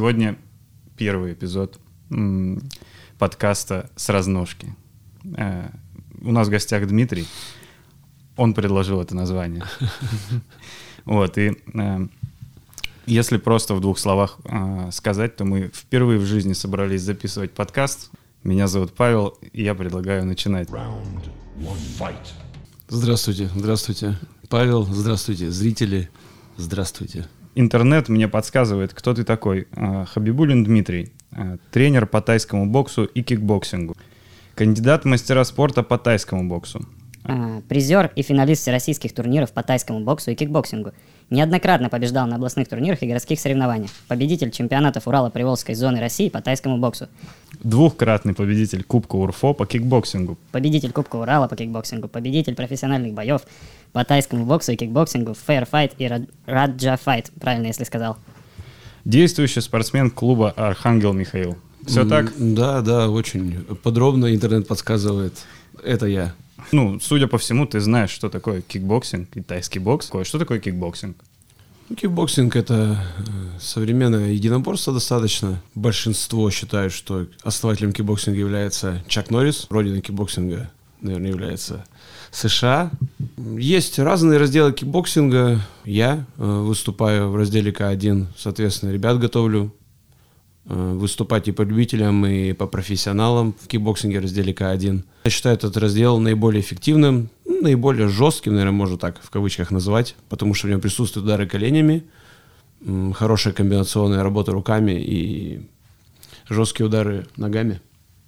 Сегодня первый эпизод м, подкаста «С разножки». Э, у нас в гостях Дмитрий. Он предложил это название. Вот, и э, если просто в двух словах э, сказать, то мы впервые в жизни собрались записывать подкаст. Меня зовут Павел, и я предлагаю начинать. Здравствуйте, здравствуйте. Павел, здравствуйте. Зрители, здравствуйте. Интернет мне подсказывает, кто ты такой. Э, Хабибулин Дмитрий, э, тренер по тайскому боксу и кикбоксингу. Кандидат мастера спорта по тайскому боксу. А, призер и финалист всероссийских турниров по тайскому боксу и кикбоксингу. Неоднократно побеждал на областных турнирах и городских соревнованиях. Победитель чемпионатов Урала-Приволжской зоны России по тайскому боксу. Двухкратный победитель Кубка УРФО по кикбоксингу. Победитель Кубка Урала по кикбоксингу. Победитель профессиональных боев по тайскому боксу и кикбоксингу. Fair Fight и Рад- Раджа Fight, правильно, если сказал. Действующий спортсмен клуба «Архангел Михаил». Все так? Да, да, очень подробно интернет подсказывает. Это я. Ну, судя по всему, ты знаешь, что такое кикбоксинг и тайский бокс. Что такое кикбоксинг? Ну, Кикбоксинг — это э, современное единоборство достаточно. Большинство считают, что основателем кикбоксинга является Чак Норрис. Родина кикбоксинга, наверное, является США. Есть разные разделы кикбоксинга. Я э, выступаю в разделе К1, соответственно, ребят готовлю выступать и по любителям, и по профессионалам в кикбоксинге разделе К1. Я считаю этот раздел наиболее эффективным, ну, наиболее жестким, наверное, можно так в кавычках назвать, потому что в нем присутствуют удары коленями, хорошая комбинационная работа руками и жесткие удары ногами.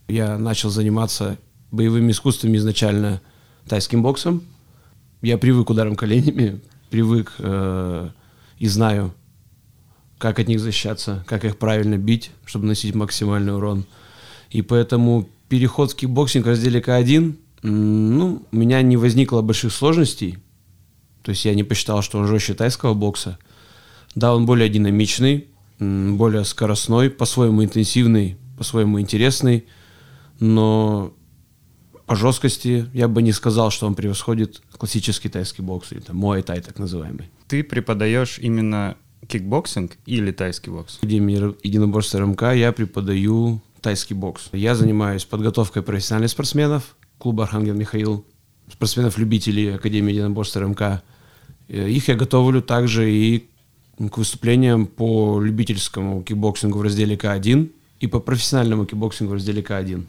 Я начал заниматься боевыми искусствами изначально тайским боксом. Я привык к ударам коленями, привык э, и знаю, как от них защищаться, как их правильно бить, чтобы наносить максимальный урон. И поэтому переход в кикбоксинг в разделе К1, м, ну, у меня не возникло больших сложностей. То есть я не посчитал, что он жестче тайского бокса. Да, он более динамичный, более скоростной, по-своему интенсивный, по-своему интересный, но по жесткости я бы не сказал, что он превосходит классический тайский бокс или там муай-тай так называемый. Ты преподаешь именно кикбоксинг или тайский бокс? В Академии единоборства РМК я преподаю тайский бокс. Я занимаюсь подготовкой профессиональных спортсменов клуба Архангел Михаил, спортсменов-любителей Академии единоборства РМК. Э, Их я готовлю также и к выступлениям по любительскому кикбоксингу в разделе К1 и по профессиональному кикбоксингу в разделе К1.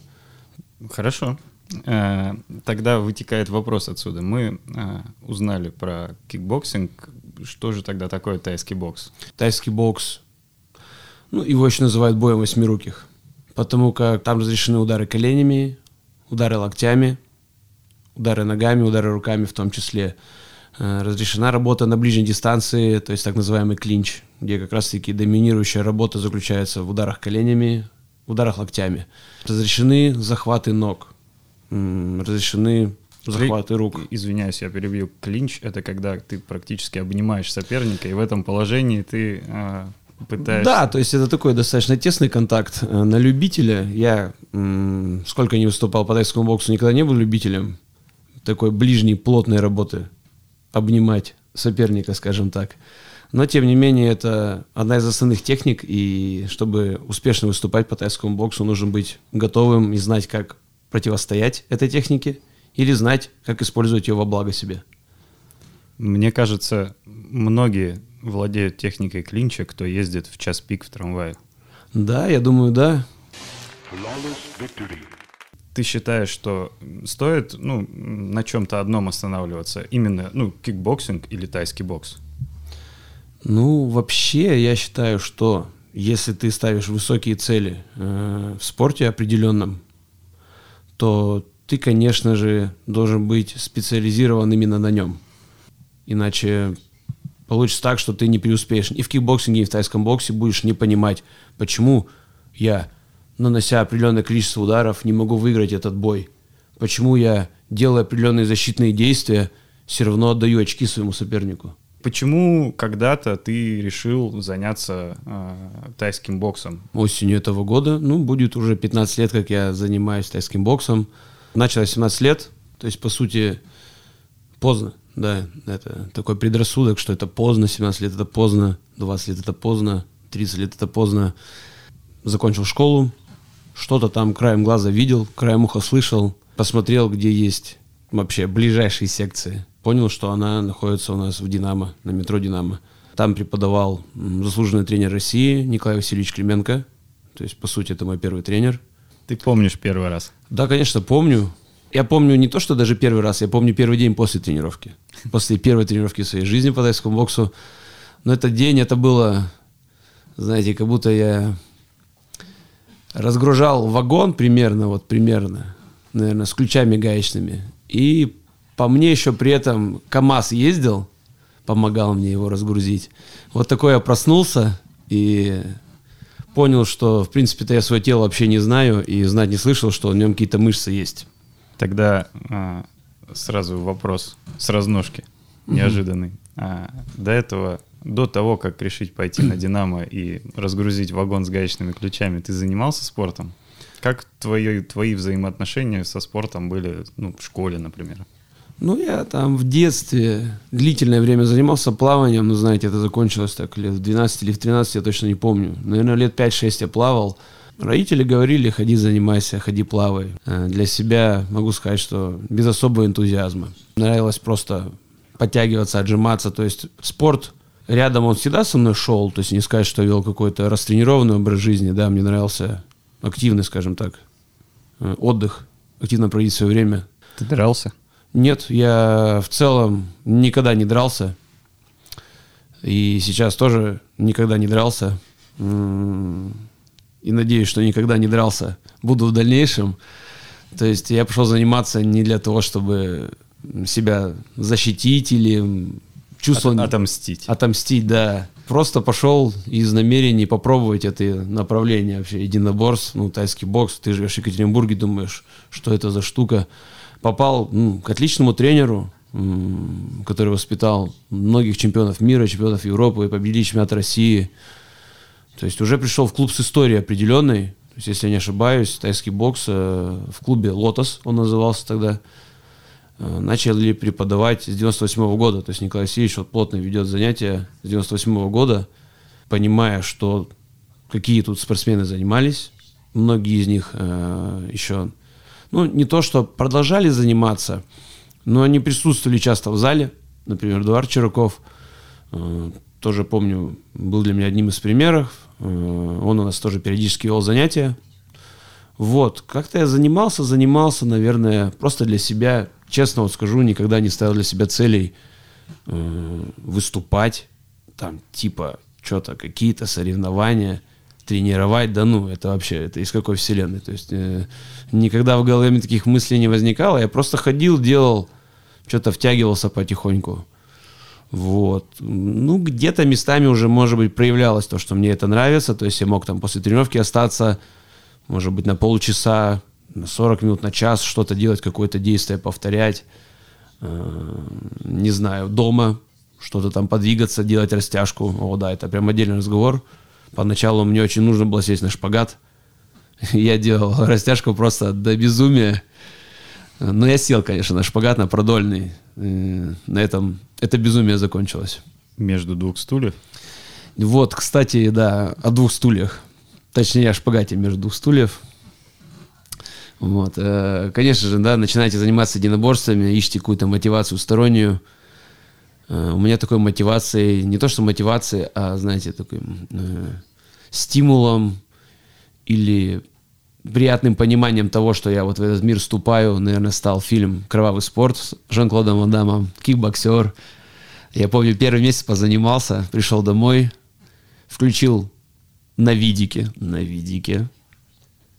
Хорошо. Э, Тогда вытекает вопрос отсюда. Мы э, узнали про кикбоксинг. Что же тогда такое тайский бокс? Тайский бокс, ну, его еще называют боем восьмируких, потому как там разрешены удары коленями, удары локтями, удары ногами, удары руками в том числе. Э, Разрешена работа на ближней дистанции, то есть так называемый клинч, где как раз-таки доминирующая работа заключается в ударах коленями, ударах локтями. Разрешены захваты ног, разрешены захваты рук. Извиняюсь, я перебью. Клинч — это когда ты практически обнимаешь соперника, и в этом положении ты э, пытаешься... Да, то есть это такой достаточно тесный контакт э, на любителя. Я м, сколько не выступал по тайскому боксу, никогда не был любителем такой ближней, плотной работы. Обнимать соперника, скажем так. Но, тем не менее, это одна из основных техник, и чтобы успешно выступать по тайскому боксу, нужно быть готовым и знать, как противостоять этой технике, или знать, как использовать ее во благо себе. Мне кажется, многие владеют техникой клинча, кто ездит в час пик в трамвае. Да, я думаю, да. Ты считаешь, что стоит ну, на чем-то одном останавливаться? Именно ну, кикбоксинг или тайский бокс? Ну, вообще, я считаю, что если ты ставишь высокие цели э, в спорте определенном, то ты, конечно же, должен быть специализирован именно на нем. Иначе получится так, что ты не преуспеешь. И в кикбоксинге, и в тайском боксе будешь не понимать, почему я, нанося определенное количество ударов, не могу выиграть этот бой. Почему я, делая определенные защитные действия, все равно отдаю очки своему сопернику. Почему когда-то ты решил заняться э, тайским боксом? Осенью этого года, ну, будет уже 15 лет, как я занимаюсь тайским боксом. Начал я 17 лет, то есть, по сути, поздно, да, это такой предрассудок, что это поздно, 17 лет это поздно, 20 лет это поздно, 30 лет это поздно. Закончил школу, что-то там краем глаза видел, краем уха слышал, посмотрел, где есть вообще ближайшие секции. Понял, что она находится у нас в «Динамо», на метро «Динамо». Там преподавал заслуженный тренер России Николай Васильевич Клименко. То есть, по сути, это мой первый тренер. Ты помнишь первый раз? Да, конечно, помню. Я помню не то, что даже первый раз, я помню первый день после тренировки. После первой тренировки в своей жизни по тайскому боксу. Но этот день, это было, знаете, как будто я разгружал вагон примерно, вот примерно, наверное, с ключами гаечными. И по мне еще при этом КАМАЗ ездил, помогал мне его разгрузить. Вот такой я проснулся и понял, что, в принципе-то, я свое тело вообще не знаю и знать не слышал, что в нем какие-то мышцы есть. Тогда а, сразу вопрос с разножки, неожиданный. А, до этого, до того, как решить пойти на «Динамо» и разгрузить вагон с гаечными ключами, ты занимался спортом? Как твои, твои взаимоотношения со спортом были ну, в школе, например? Ну, я там в детстве длительное время занимался плаванием, но, знаете, это закончилось так лет в 12 или в 13, я точно не помню. Наверное, лет 5-6 я плавал. Родители говорили, ходи занимайся, ходи плавай. Э, для себя могу сказать, что без особого энтузиазма. Нравилось просто подтягиваться, отжиматься. То есть спорт рядом он всегда со мной шел. То есть не сказать, что вел какой-то растренированный образ жизни. Да, мне нравился активный, скажем так, э, отдых, активно проводить свое время. Ты дрался? Нет, я в целом никогда не дрался. И сейчас тоже никогда не дрался. И надеюсь, что никогда не дрался. Буду в дальнейшем. То есть я пошел заниматься не для того, чтобы себя защитить или чувствовать... От, отомстить. Отомстить, да. Просто пошел из намерений попробовать это направление вообще. Единоборств, ну, тайский бокс. Ты живешь в Екатеринбурге, думаешь, что это за штука попал ну, к отличному тренеру, который воспитал многих чемпионов мира, чемпионов Европы, победителей чемпионата России. То есть уже пришел в клуб с историей определенной. То есть, если я не ошибаюсь, тайский бокс э, в клубе «Лотос» он назывался тогда. Э, начали преподавать с 98 -го года. То есть Николай Васильевич вот плотно ведет занятия с 98 -го года, понимая, что какие тут спортсмены занимались. Многие из них э, еще ну, не то, что продолжали заниматься, но они присутствовали часто в зале. Например, Эдуард Чираков, э, тоже помню, был для меня одним из примеров. Э, он у нас тоже периодически вел занятия. Вот, как-то я занимался, занимался, наверное, просто для себя. Честно вот скажу, никогда не ставил для себя целей э, выступать, там, типа, что-то, какие-то соревнования – тренировать, да ну, это вообще, это из какой вселенной. То есть э, никогда в голове таких мыслей не возникало. Я просто ходил, делал, что-то втягивался потихоньку. Вот. Ну, где-то местами уже, может быть, проявлялось то, что мне это нравится. То есть я мог там после тренировки остаться, может быть, на полчаса, на 40 минут, на час, что-то делать, какое-то действие повторять. Э, не знаю, дома что-то там подвигаться, делать растяжку. О, да, это прям отдельный разговор. Поначалу мне очень нужно было сесть на шпагат. Я делал растяжку просто до безумия. Но я сел, конечно, на шпагат, на продольный. На этом это безумие закончилось. Между двух стульев? Вот, кстати, да, о двух стульях. Точнее, о шпагате между двух стульев. Вот. Э, конечно же, да, начинаете заниматься единоборствами, ищите какую-то мотивацию стороннюю. Э, у меня такой мотивации, не то что мотивации, а, знаете, такой э, стимулом или приятным пониманием того, что я вот в этот мир вступаю, наверное, стал фильм «Кровавый спорт» с Жан-Клодом Ван кикбоксер. Я помню, первый месяц позанимался, пришел домой, включил на видике, на видике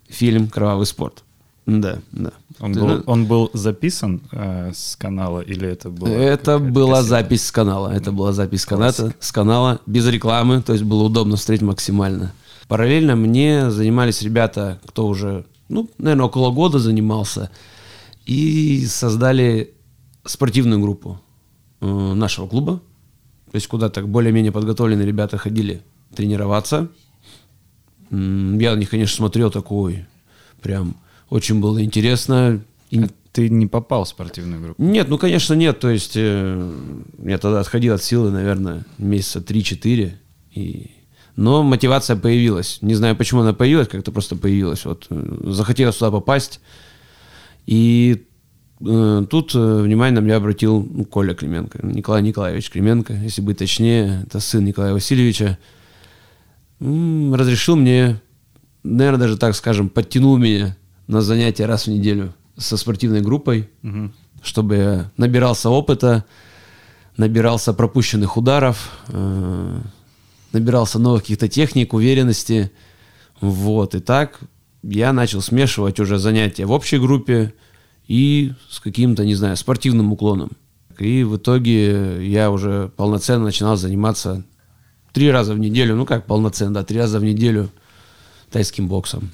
фильм «Кровавый спорт». Да, да. Он, был, он был записан э, с канала или это было? Это была кассета? запись с канала. Это была запись с канала, с канала без рекламы, то есть было удобно встретить максимально. Параллельно мне занимались ребята, кто уже, ну, наверное, около года занимался, и создали спортивную группу э, нашего клуба. То есть куда так более-менее подготовленные ребята ходили тренироваться. Я на них, конечно, смотрел такой прям очень было интересно. И... А ты не попал в спортивную группу? Нет, ну, конечно, нет. То есть э, я тогда отходил от силы, наверное, месяца 3-4. И Но мотивация появилась. Не знаю, почему она появилась, как-то просто появилась. Вот э, захотелось туда попасть. И э, тут э, внимание на меня обратил ну, Коля Клименко, Николай Николаевич Клименко, если быть точнее, это сын Николая Васильевича. М, Разрешил мне, наверное, даже так скажем, подтянул меня на занятия раз в неделю со спортивной группой, чтобы я набирался опыта, набирался пропущенных ударов, э, набирался новых каких-то техник, уверенности. Вот, и так я начал смешивать уже занятия в общей группе и с каким-то, не знаю, спортивным уклоном. И в итоге я уже полноценно начинал заниматься три раза в неделю, ну как полноценно, да, три раза в неделю тайским боксом.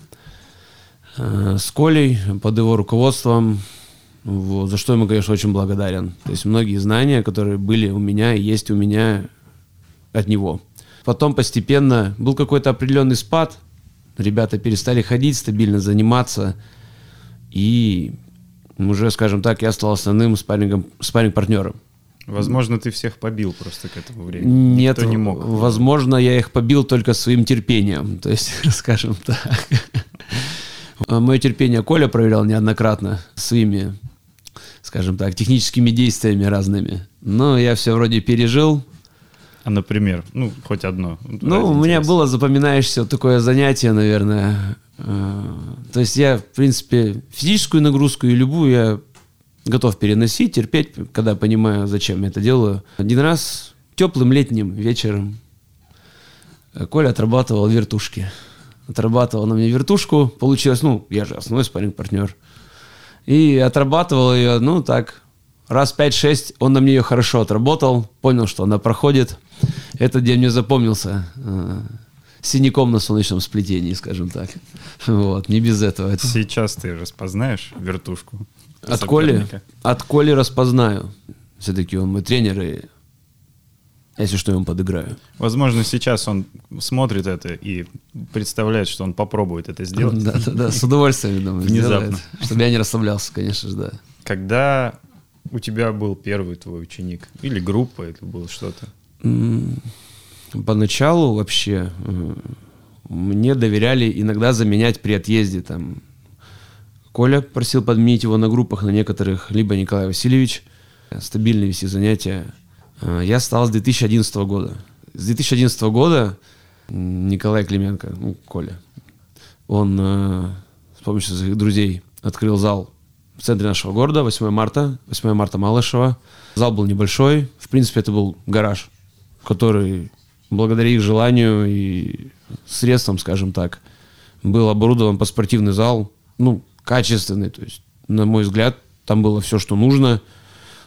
Э, С Колей, под его руководством, вот, за что ему, конечно, очень благодарен. То есть многие знания, которые были у меня и есть у меня от него. Потом постепенно был какой-то определенный спад. Ребята перестали ходить, стабильно заниматься. И уже, скажем так, я стал основным спаррингом, спарринг-партнером. Возможно, ты всех побил просто к этому времени. Нет, Никто не мог. возможно, я их побил только своим терпением. То есть, скажем так. Мое терпение Коля проверял неоднократно своими, скажем так, техническими действиями разными. Но я все вроде пережил. А, например, ну, хоть одно. Ну, у меня было запоминающееся вот такое занятие, наверное. Э, То есть я, в принципе, физическую нагрузку и любую я готов переносить, терпеть, когда понимаю, зачем я это делаю. Один раз теплым летним вечером э, Коля отрабатывал вертушки. Отрабатывал на мне вертушку. Получилось, ну, я же основной спарринг-партнер. И отрабатывал ее, ну, так, раз 5-6, он на мне ее хорошо отработал, понял, что она проходит. Этот день мне запомнился э, синяком на солнечном сплетении, скажем так. Вот, не без этого. Это Сейчас ты распознаешь вертушку. от Коли, от Коли распознаю. Все-таки он мой тренер, и если что, я ему подыграю. Возможно, сейчас он смотрит это и представляет, что он попробует это сделать. Да, да, да, с удовольствием, думаю, Внезапно. сделает. Чтобы я не расслаблялся, конечно же, да. Когда у тебя был первый твой ученик? Или группа, это было что-то? Поначалу вообще мне доверяли иногда заменять при отъезде. Там Коля просил подменить его на группах на некоторых, либо Николай Васильевич. Стабильно вести занятия. Э, Я стал с 2011 года. С 2011 года Николай Клименко, ну, Коля, он э, с помощью своих друзей открыл зал в центре нашего города, 8 марта, 8 марта Малышева. Зал был небольшой, в принципе, это был гараж, который благодаря их желанию и средствам, скажем так, был оборудован под спортивный зал, ну, качественный, то есть, на мой взгляд, там было все, что нужно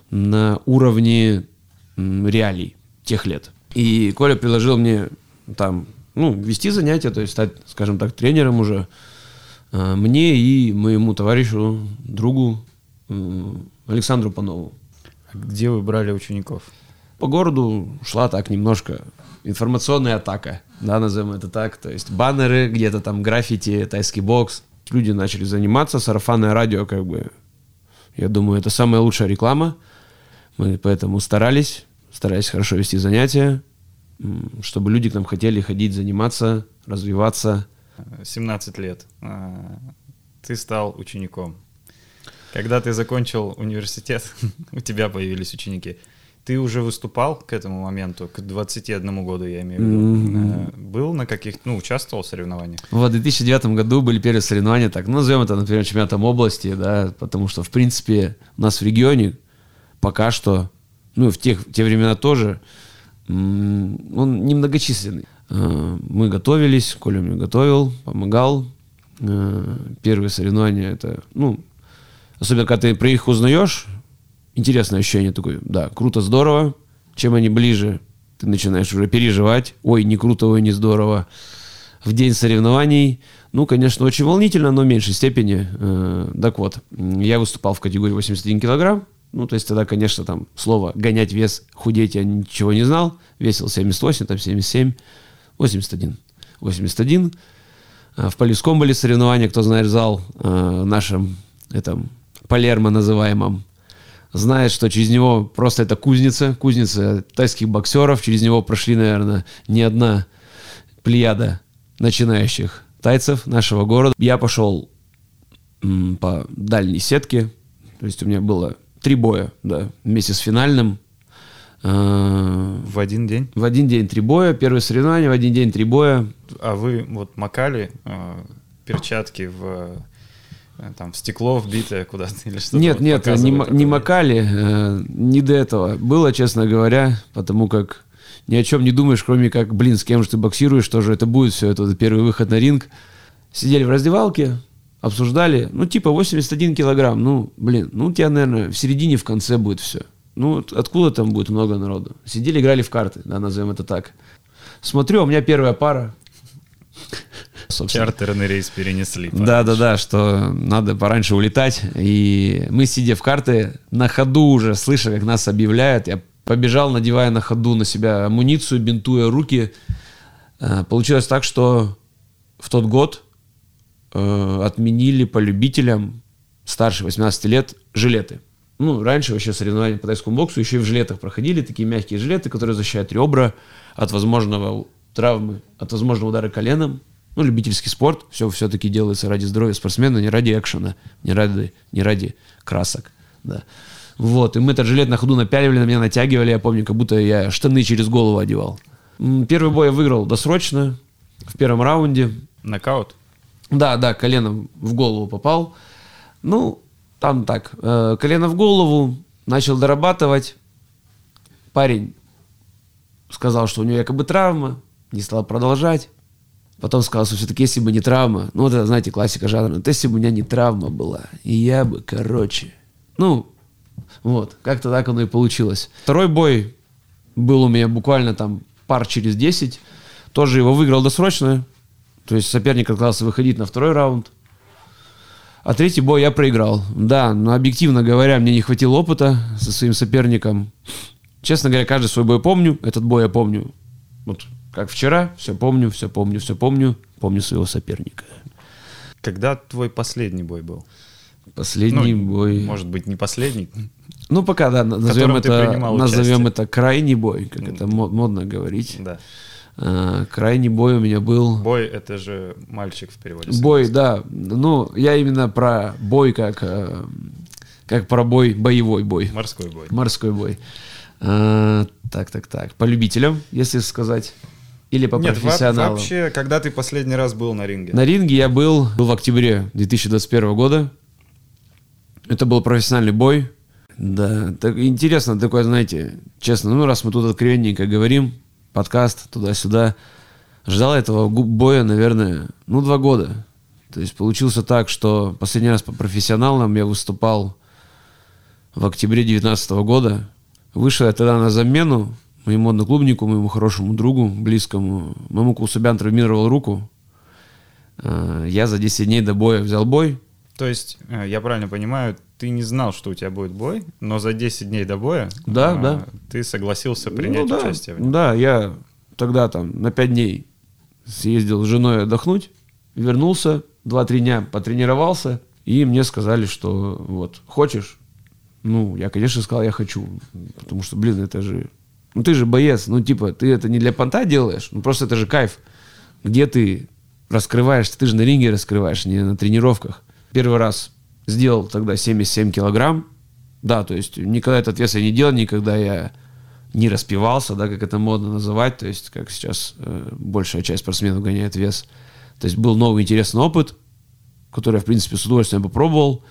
на уровне реалий тех лет. И Коля предложил мне там, ну, вести занятия, то есть стать, скажем так, тренером уже э, мне и моему товарищу, другу Александру Панову. А Где вы брали учеников? По городу шла так немножко информационная атака, да, назовем это так. То есть баннеры, где-то там граффити, тайский бокс. Люди начали заниматься, сарафанное радио, как бы, я думаю, это самая лучшая реклама. Мы поэтому старались, старались хорошо вести занятия, чтобы люди к нам хотели ходить, заниматься, развиваться. 17 лет. А, Ты стал учеником. Когда ты закончил университет, у тебя появились ученики. Ты уже выступал к этому моменту, к 21 году, я имею в виду. Э, Был на каких ну, участвовал в соревнованиях? В 2009 году были первые соревнования, так, назовем это, например, чемпионатом области, да, потому что, в принципе, у нас в регионе пока что, ну, в тех, в те времена тоже, он немногочисленный. Э, Мы готовились, Коля мне готовил, помогал. Э, Первые соревнования это, ну, особенно когда ты про их узнаешь, интересное ощущение такое, да, круто, здорово. Чем они ближе, ты начинаешь уже переживать. Ой, не круто, ой, не здорово. В день соревнований, ну, конечно, очень волнительно, но в меньшей степени. Э, Так вот, я выступал в категории 81 килограмм. Ну, то есть тогда, конечно, там слово «гонять вес», «худеть» я ничего не знал. Весил 78, там 77, 81. 81. А В Полевском были соревнования, кто знает зал э, нашем этом Палермо называемом знает, что через него просто это кузница, кузница тайских боксеров, через него прошли, наверное, не одна плеяда начинающих тайцев нашего города. Я пошел по дальней сетке. То есть у меня было три боя, да, вместе с финальным. Э, В один день? В один день три боя. Первое соревнование, в один день три боя. А вы вот макали э, перчатки в э, там в стекло вбитое куда-то или что-то? Нет, вот нет, не, такое? не макали, э, не до этого. Было, честно говоря, потому как ни о чем не думаешь, кроме как, блин, с кем же ты боксируешь, что же это будет все, это первый выход на ринг. Сидели в раздевалке, обсуждали, ну, типа 81 килограмм, ну, блин, ну, у тебя, наверное, в середине, в конце будет все. Ну, от- откуда там будет много народу? Сидели, играли в карты, да, назовем это так. Смотрю, у меня первая пара. Собственно. Чартерный рейс перенесли. Да, да, да, что надо пораньше улетать. И мы, сидя в карты, на ходу уже, слыша, как нас объявляют, я побежал, надевая на ходу на себя амуницию, бинтуя руки. Э, Получилось так, что в тот год э, отменили по любителям старше 18 лет жилеты. Ну, раньше вообще соревнования по тайскому боксу еще и в жилетах проходили, такие мягкие жилеты, которые защищают ребра от возможного травмы, от возможного удара коленом. Ну, любительский спорт, все все-таки делается ради здоровья спортсмена, не ради экшена, не ради, не ради красок, да. Вот, и мы этот жилет на ходу напяливали, на меня натягивали, я помню, как будто я штаны через голову одевал. Первый бой я выиграл досрочно, в первом раунде. Нокаут? Да, да, коленом в голову попал. Ну, там так, э, колено в голову, начал дорабатывать. Парень сказал, что у него якобы травма, не стал продолжать. Потом сказал, что все-таки если бы не травма, ну, это, знаете, классика жанра, вот если бы у меня не травма была, и я бы, короче, ну, вот, как-то так оно и получилось. Второй бой был у меня буквально там пар через 10, тоже его выиграл досрочно, то есть соперник отказался выходить на второй раунд. А третий бой я проиграл. Да, но объективно говоря, мне не хватило опыта со своим соперником. Честно говоря, каждый свой бой помню. Этот бой я помню. Вот как вчера. Все помню, все помню, все помню. Помню своего соперника. Когда твой последний бой был? Последний Ну, бой. Может быть, не последний? Ну, пока, да, назовем это, назовем участие. это крайний бой, как это мо- модно говорить. Да. А, крайний бой у меня был. Бой — это же мальчик в переводе. Бой, да. Ну, я именно про бой как, э, как про бой, боевой бой. Морской бой. Морской бой. А, так, так, так. По любителям, если сказать. Или по Нет, профессионалам. вообще, когда ты последний раз был на ринге? На ринге я был, был в октябре 2021 года. Это был профессиональный бой. Да, так интересно такое, знаете, честно, ну раз мы тут откровенненько говорим, подкаст туда-сюда, ждал этого боя, наверное, ну два года. То есть получился так, что последний раз по профессионалам я выступал в октябре 2019 года. Вышел я тогда на замену моему одноклубнику, моему хорошему другу, близкому. Моему Кусубян травмировал руку. Э, Я за 10 дней до боя взял бой. То есть, э, я правильно понимаю, ты не знал, что у тебя будет бой, но за 10 дней до боя Да, э, да. ты согласился принять Ну да, участие в нем. Да, я тогда там на 5 дней съездил с женой отдохнуть, вернулся, 2-3 дня потренировался, и мне сказали, что вот, хочешь? Ну, я, конечно, сказал, я хочу, потому что, блин, это же... Ну, ты же боец, ну, типа, ты это не для понта делаешь, ну, просто это же кайф. Где ты раскрываешься, ты же на ринге раскрываешь, не на тренировках. Первый раз сделал тогда 77 килограмм, да, то есть никогда этот вес я не делал, никогда я не распивался, да, как это модно называть, то есть как сейчас э, большая часть спортсменов гоняет вес. То есть был новый интересный опыт, который я, в принципе, с удовольствием попробовал.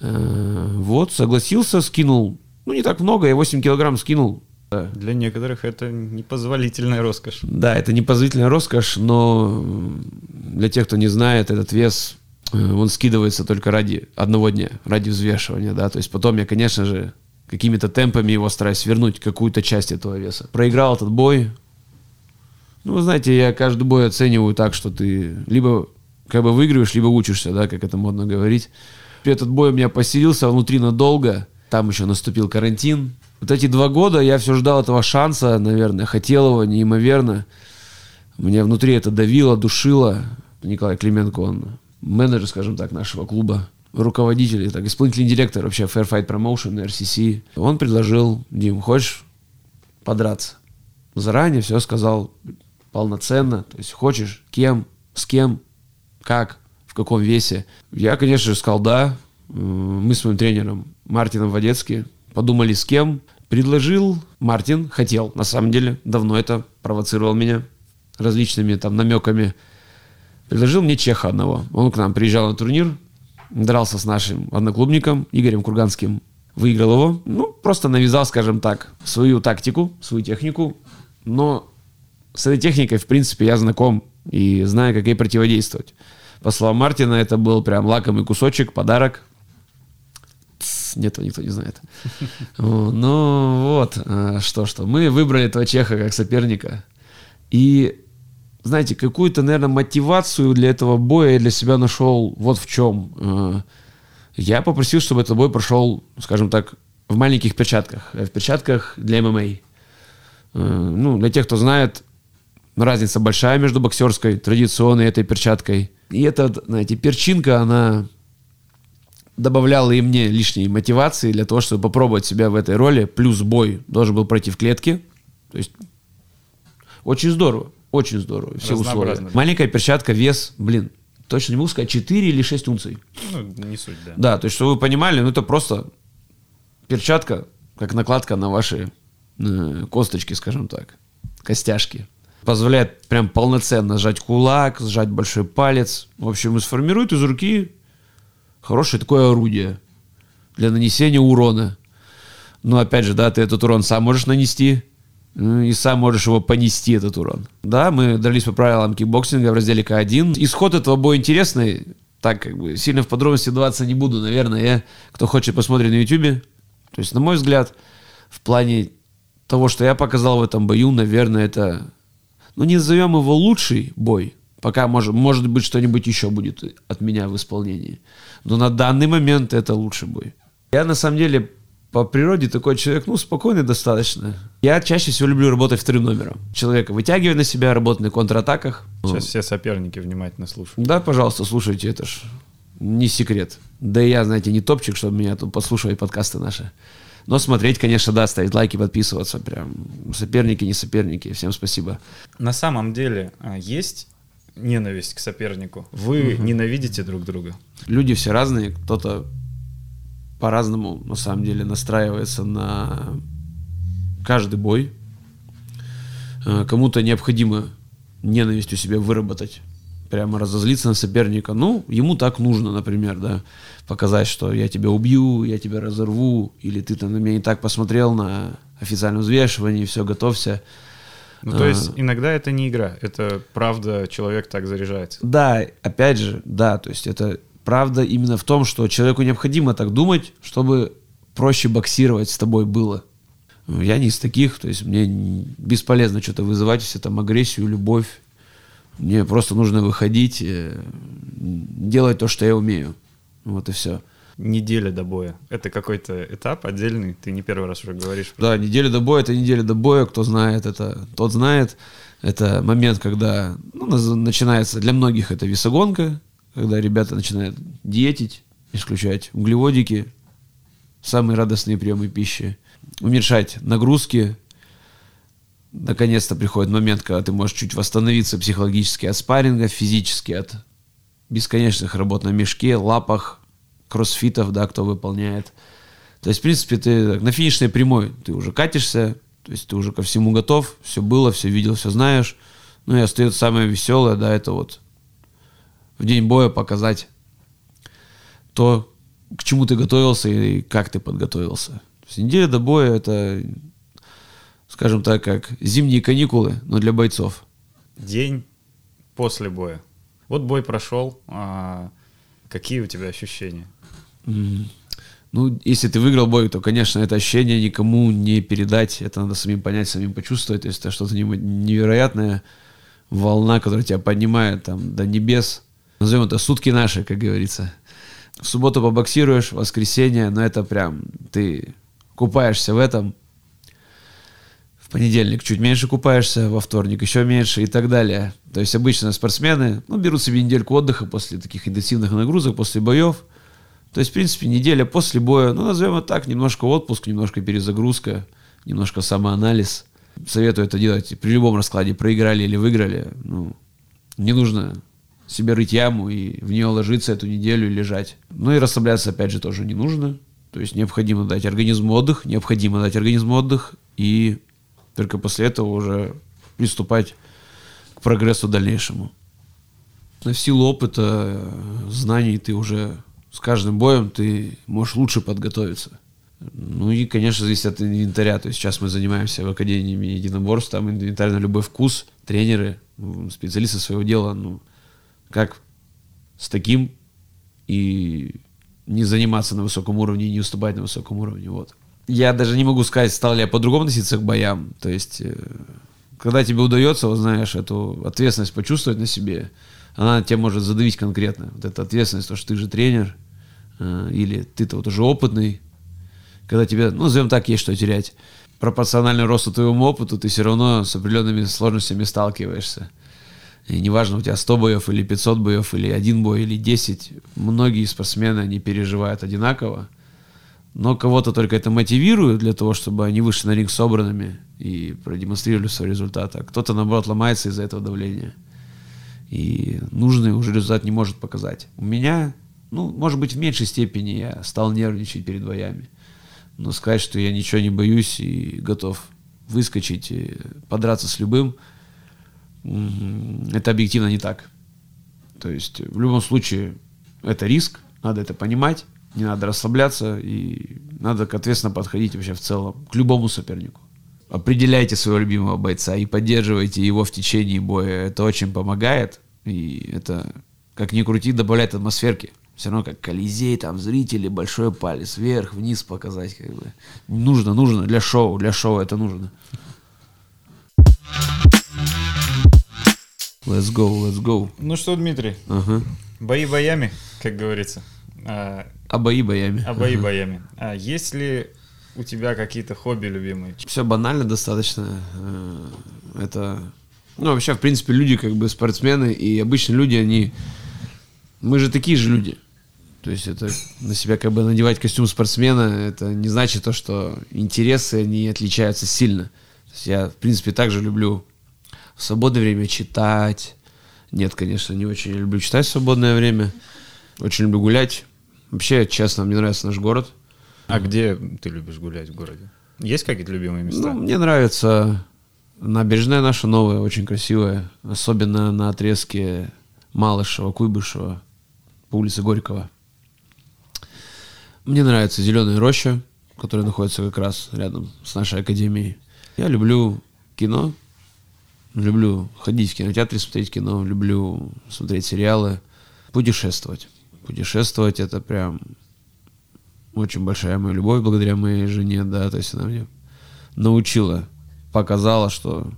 Э, вот, согласился, скинул, ну, не так много, я 8 килограмм скинул. Да. Для некоторых это непозволительная роскошь. Да, это непозволительная роскошь, но для тех, кто не знает, этот вес, он скидывается только ради одного дня, ради взвешивания, да, то есть потом я, конечно же, какими-то темпами его стараюсь вернуть, какую-то часть этого веса. Проиграл этот бой. Ну, вы знаете, я каждый бой оцениваю так, что ты либо как бы выигрываешь, либо учишься, да, как это модно говорить. Этот бой у меня поселился внутри надолго, там еще наступил карантин. Вот эти два года я все ждал этого шанса, наверное, хотел его неимоверно. Мне внутри это давило, душило. Николай Клименко, он менеджер, скажем так, нашего клуба, руководитель, так, исполнительный директор вообще Fair Fight Promotion, RCC. Он предложил, Дим, хочешь подраться? Заранее все сказал, полноценно. То есть хочешь, кем, с кем, как, в каком весе. Я, конечно же, сказал да. Мы с моим тренером Мартином Водецки подумали с кем. Предложил Мартин, хотел, на самом деле, давно это провоцировал меня различными там намеками. Предложил мне чеха одного. Он к нам приезжал на турнир, дрался с нашим одноклубником Игорем Курганским. Выиграл его. Ну, просто навязал, скажем так, свою тактику, свою технику. Но с этой техникой, в принципе, я знаком и знаю, как ей противодействовать. По словам Мартина, это был прям лакомый кусочек, подарок. Тс, Нет, никто не знает. Ну вот, а, что-что. Мы выбрали этого чеха как соперника. И, знаете, какую-то, наверное, мотивацию для этого боя я для себя нашел вот в чем. Э, Я попросил, чтобы этот бой прошел, скажем так, в маленьких перчатках. э, В перчатках для ММА. Э, Ну, для тех, кто знает, разница большая между боксерской, традиционной этой перчаткой. И эта, знаете, перчинка, она добавляла и мне лишней мотивации для того, чтобы попробовать себя в этой роли. Плюс бой должен был пройти в клетке. То есть очень здорово, очень здорово. Все условия. Маленькая перчатка, вес, блин, точно не могу сказать, 4 или 6 унций. Ну, не суть, да. Да, то есть, чтобы вы понимали, ну это просто перчатка, как накладка на ваши э, косточки, скажем так, костяшки. Позволяет прям полноценно сжать кулак, сжать большой палец. В общем, и сформирует из руки хорошее такое орудие для нанесения урона. Но опять же, да, ты этот урон сам можешь нанести, и сам можешь его понести, этот урон. Да, мы дрались по правилам кикбоксинга в разделе К1. Исход этого боя интересный. Так, как бы, сильно в подробности вдаваться не буду, наверное. Я, кто хочет, посмотреть на YouTube. То есть, на мой взгляд, в плане того, что я показал в этом бою, наверное, это... Ну, не назовем его лучший бой. Пока, может, может быть, что-нибудь еще будет от меня в исполнении. Но на данный момент это лучший бой. Я, на самом деле, по природе такой человек, ну, спокойный достаточно. Я чаще всего люблю работать вторым номером. Человека вытягивать на себя, работать на контратаках. Сейчас все соперники внимательно слушают. Да, пожалуйста, слушайте, это ж не секрет. Да и я, знаете, не топчик, чтобы меня тут послушали подкасты наши. Но смотреть, конечно, да, ставить лайки, подписываться. Прям соперники, не соперники. Всем спасибо. На самом деле а, есть ненависть к сопернику. Вы ненавидите друг друга. Люди все разные. Кто-то по-разному, на самом деле, настраивается на каждый бой. Э, Кому-то необходимо ненависть у себя выработать, прямо разозлиться на соперника. Ну, ему так нужно, например, да, показать, что я тебя убью, я тебя разорву, или ты там на меня не так посмотрел на официальном взвешивании, все, готовься. Ну, то есть иногда это не игра, это правда, человек так заряжается. Да, опять же, да, то есть это правда именно в том, что человеку необходимо так думать, чтобы проще боксировать с тобой было. Я не из таких, то есть мне бесполезно что-то вызывать, все там агрессию, любовь. Мне просто нужно выходить, э, делать то, что я умею. Вот и все. Неделя до боя. Это какой-то этап отдельный, ты не первый раз уже говоришь. Да, неделя до боя, это неделя до боя, кто знает, это тот знает. Это момент, когда ну, начинается, для многих это весогонка, когда ребята начинают диетить, исключать углеводики, самые радостные приемы пищи, уменьшать нагрузки. Наконец-то приходит момент, когда ты можешь чуть восстановиться психологически от спарринга, физически от бесконечных работ на мешке, лапах, кроссфитов, да, кто выполняет. То есть, в принципе, ты на финишной прямой, ты уже катишься, то есть ты уже ко всему готов, все было, все видел, все знаешь. Ну и остается самое веселое, да, это вот в день боя показать то, к чему ты готовился и как ты подготовился. То есть неделя до боя это, скажем так, как зимние каникулы, но для бойцов. День после боя. Вот бой прошел, а какие у тебя ощущения? М. Ну, если ты выиграл бой, то, конечно, это ощущение никому не передать. Это надо самим понять, самим почувствовать. То есть это что-то невероятное. Волна, которая тебя поднимает там до небес. Назовем это сутки наши, как говорится. В субботу побоксируешь, в воскресенье, но это прям ты купаешься в этом. В понедельник чуть меньше купаешься, во вторник еще меньше и так далее. То есть обычно спортсмены ну, берут себе недельку отдыха после таких интенсивных нагрузок, после боев. То есть, в принципе, неделя после боя, ну, назовем это так, немножко отпуск, немножко перезагрузка, немножко самоанализ. Советую это делать при любом раскладе, проиграли или выиграли. Ну, не нужно себе рыть яму и в нее ложиться эту неделю и лежать. Ну и расслабляться, опять же, тоже не нужно. То есть необходимо дать организму отдых, необходимо дать организму отдых, и только после этого уже приступать к прогрессу дальнейшему. На силу опыта, знаний ты уже с каждым боем ты можешь лучше подготовиться. Ну и, конечно, зависит от инвентаря. То есть сейчас мы занимаемся в Академии единоборств, там инвентарь на любой вкус, тренеры, специалисты своего дела, ну, как с таким и не заниматься на высоком уровне, не уступать на высоком уровне, вот. Я даже не могу сказать, стал ли я по-другому относиться к боям, то есть, э, когда тебе удается, вот знаешь, эту ответственность почувствовать на себе, она тебя может задавить конкретно. Вот эта ответственность, то, что ты же тренер, э, или ты-то вот уже опытный, когда тебе, ну, назовем так, есть что терять. Пропорционально росту твоему опыту ты все равно с определенными сложностями сталкиваешься. И неважно, у тебя 100 боев или 500 боев, или один бой, или 10, многие спортсмены, они переживают одинаково. Но кого-то только это мотивирует для того, чтобы они вышли на ринг собранными и продемонстрировали свой результат. А кто-то, наоборот, ломается из-за этого давления. И нужный уже результат не может показать. У меня, ну, может быть, в меньшей степени я стал нервничать перед боями. Но сказать, что я ничего не боюсь и готов выскочить, и подраться с любым – это объективно не так. То есть в любом случае это риск, надо это понимать, не надо расслабляться и надо ответственно подходить вообще в целом к любому сопернику. Определяйте своего любимого бойца и поддерживайте его в течение боя. Это очень помогает. И это, как ни крути, добавляет атмосферки. Все равно как Колизей, там зрители, большой палец вверх, вниз показать. Как бы. Нужно, нужно для шоу, для шоу это нужно. Let's go, let's go. Ну что, Дмитрий, Ага. бои боями, как говорится. А, А бои боями. а бои боями. А есть ли у тебя какие-то хобби любимые? Все банально достаточно. Э, Это, ну, вообще, в принципе, люди как бы спортсмены и обычные люди, они, мы же такие же люди. То есть это на себя как бы надевать костюм спортсмена, это не значит то, что интересы, они отличаются сильно. То есть я, в принципе, также люблю в свободное время читать. Нет, конечно, не очень люблю читать в свободное время. Очень люблю гулять. Вообще, честно, мне нравится наш город. А где ты любишь гулять в городе? Есть какие-то любимые места? Ну, мне нравится набережная наша новая, очень красивая. Особенно на отрезке Малышева, Куйбышева, по улице Горького. Мне нравится Зеленая роща, которая находится как раз рядом с нашей академией. Я люблю кино, люблю ходить в кинотеатр, смотреть кино, люблю смотреть сериалы, путешествовать. Путешествовать это прям очень большая моя любовь благодаря моей жене, да, то есть она мне научила, показала, что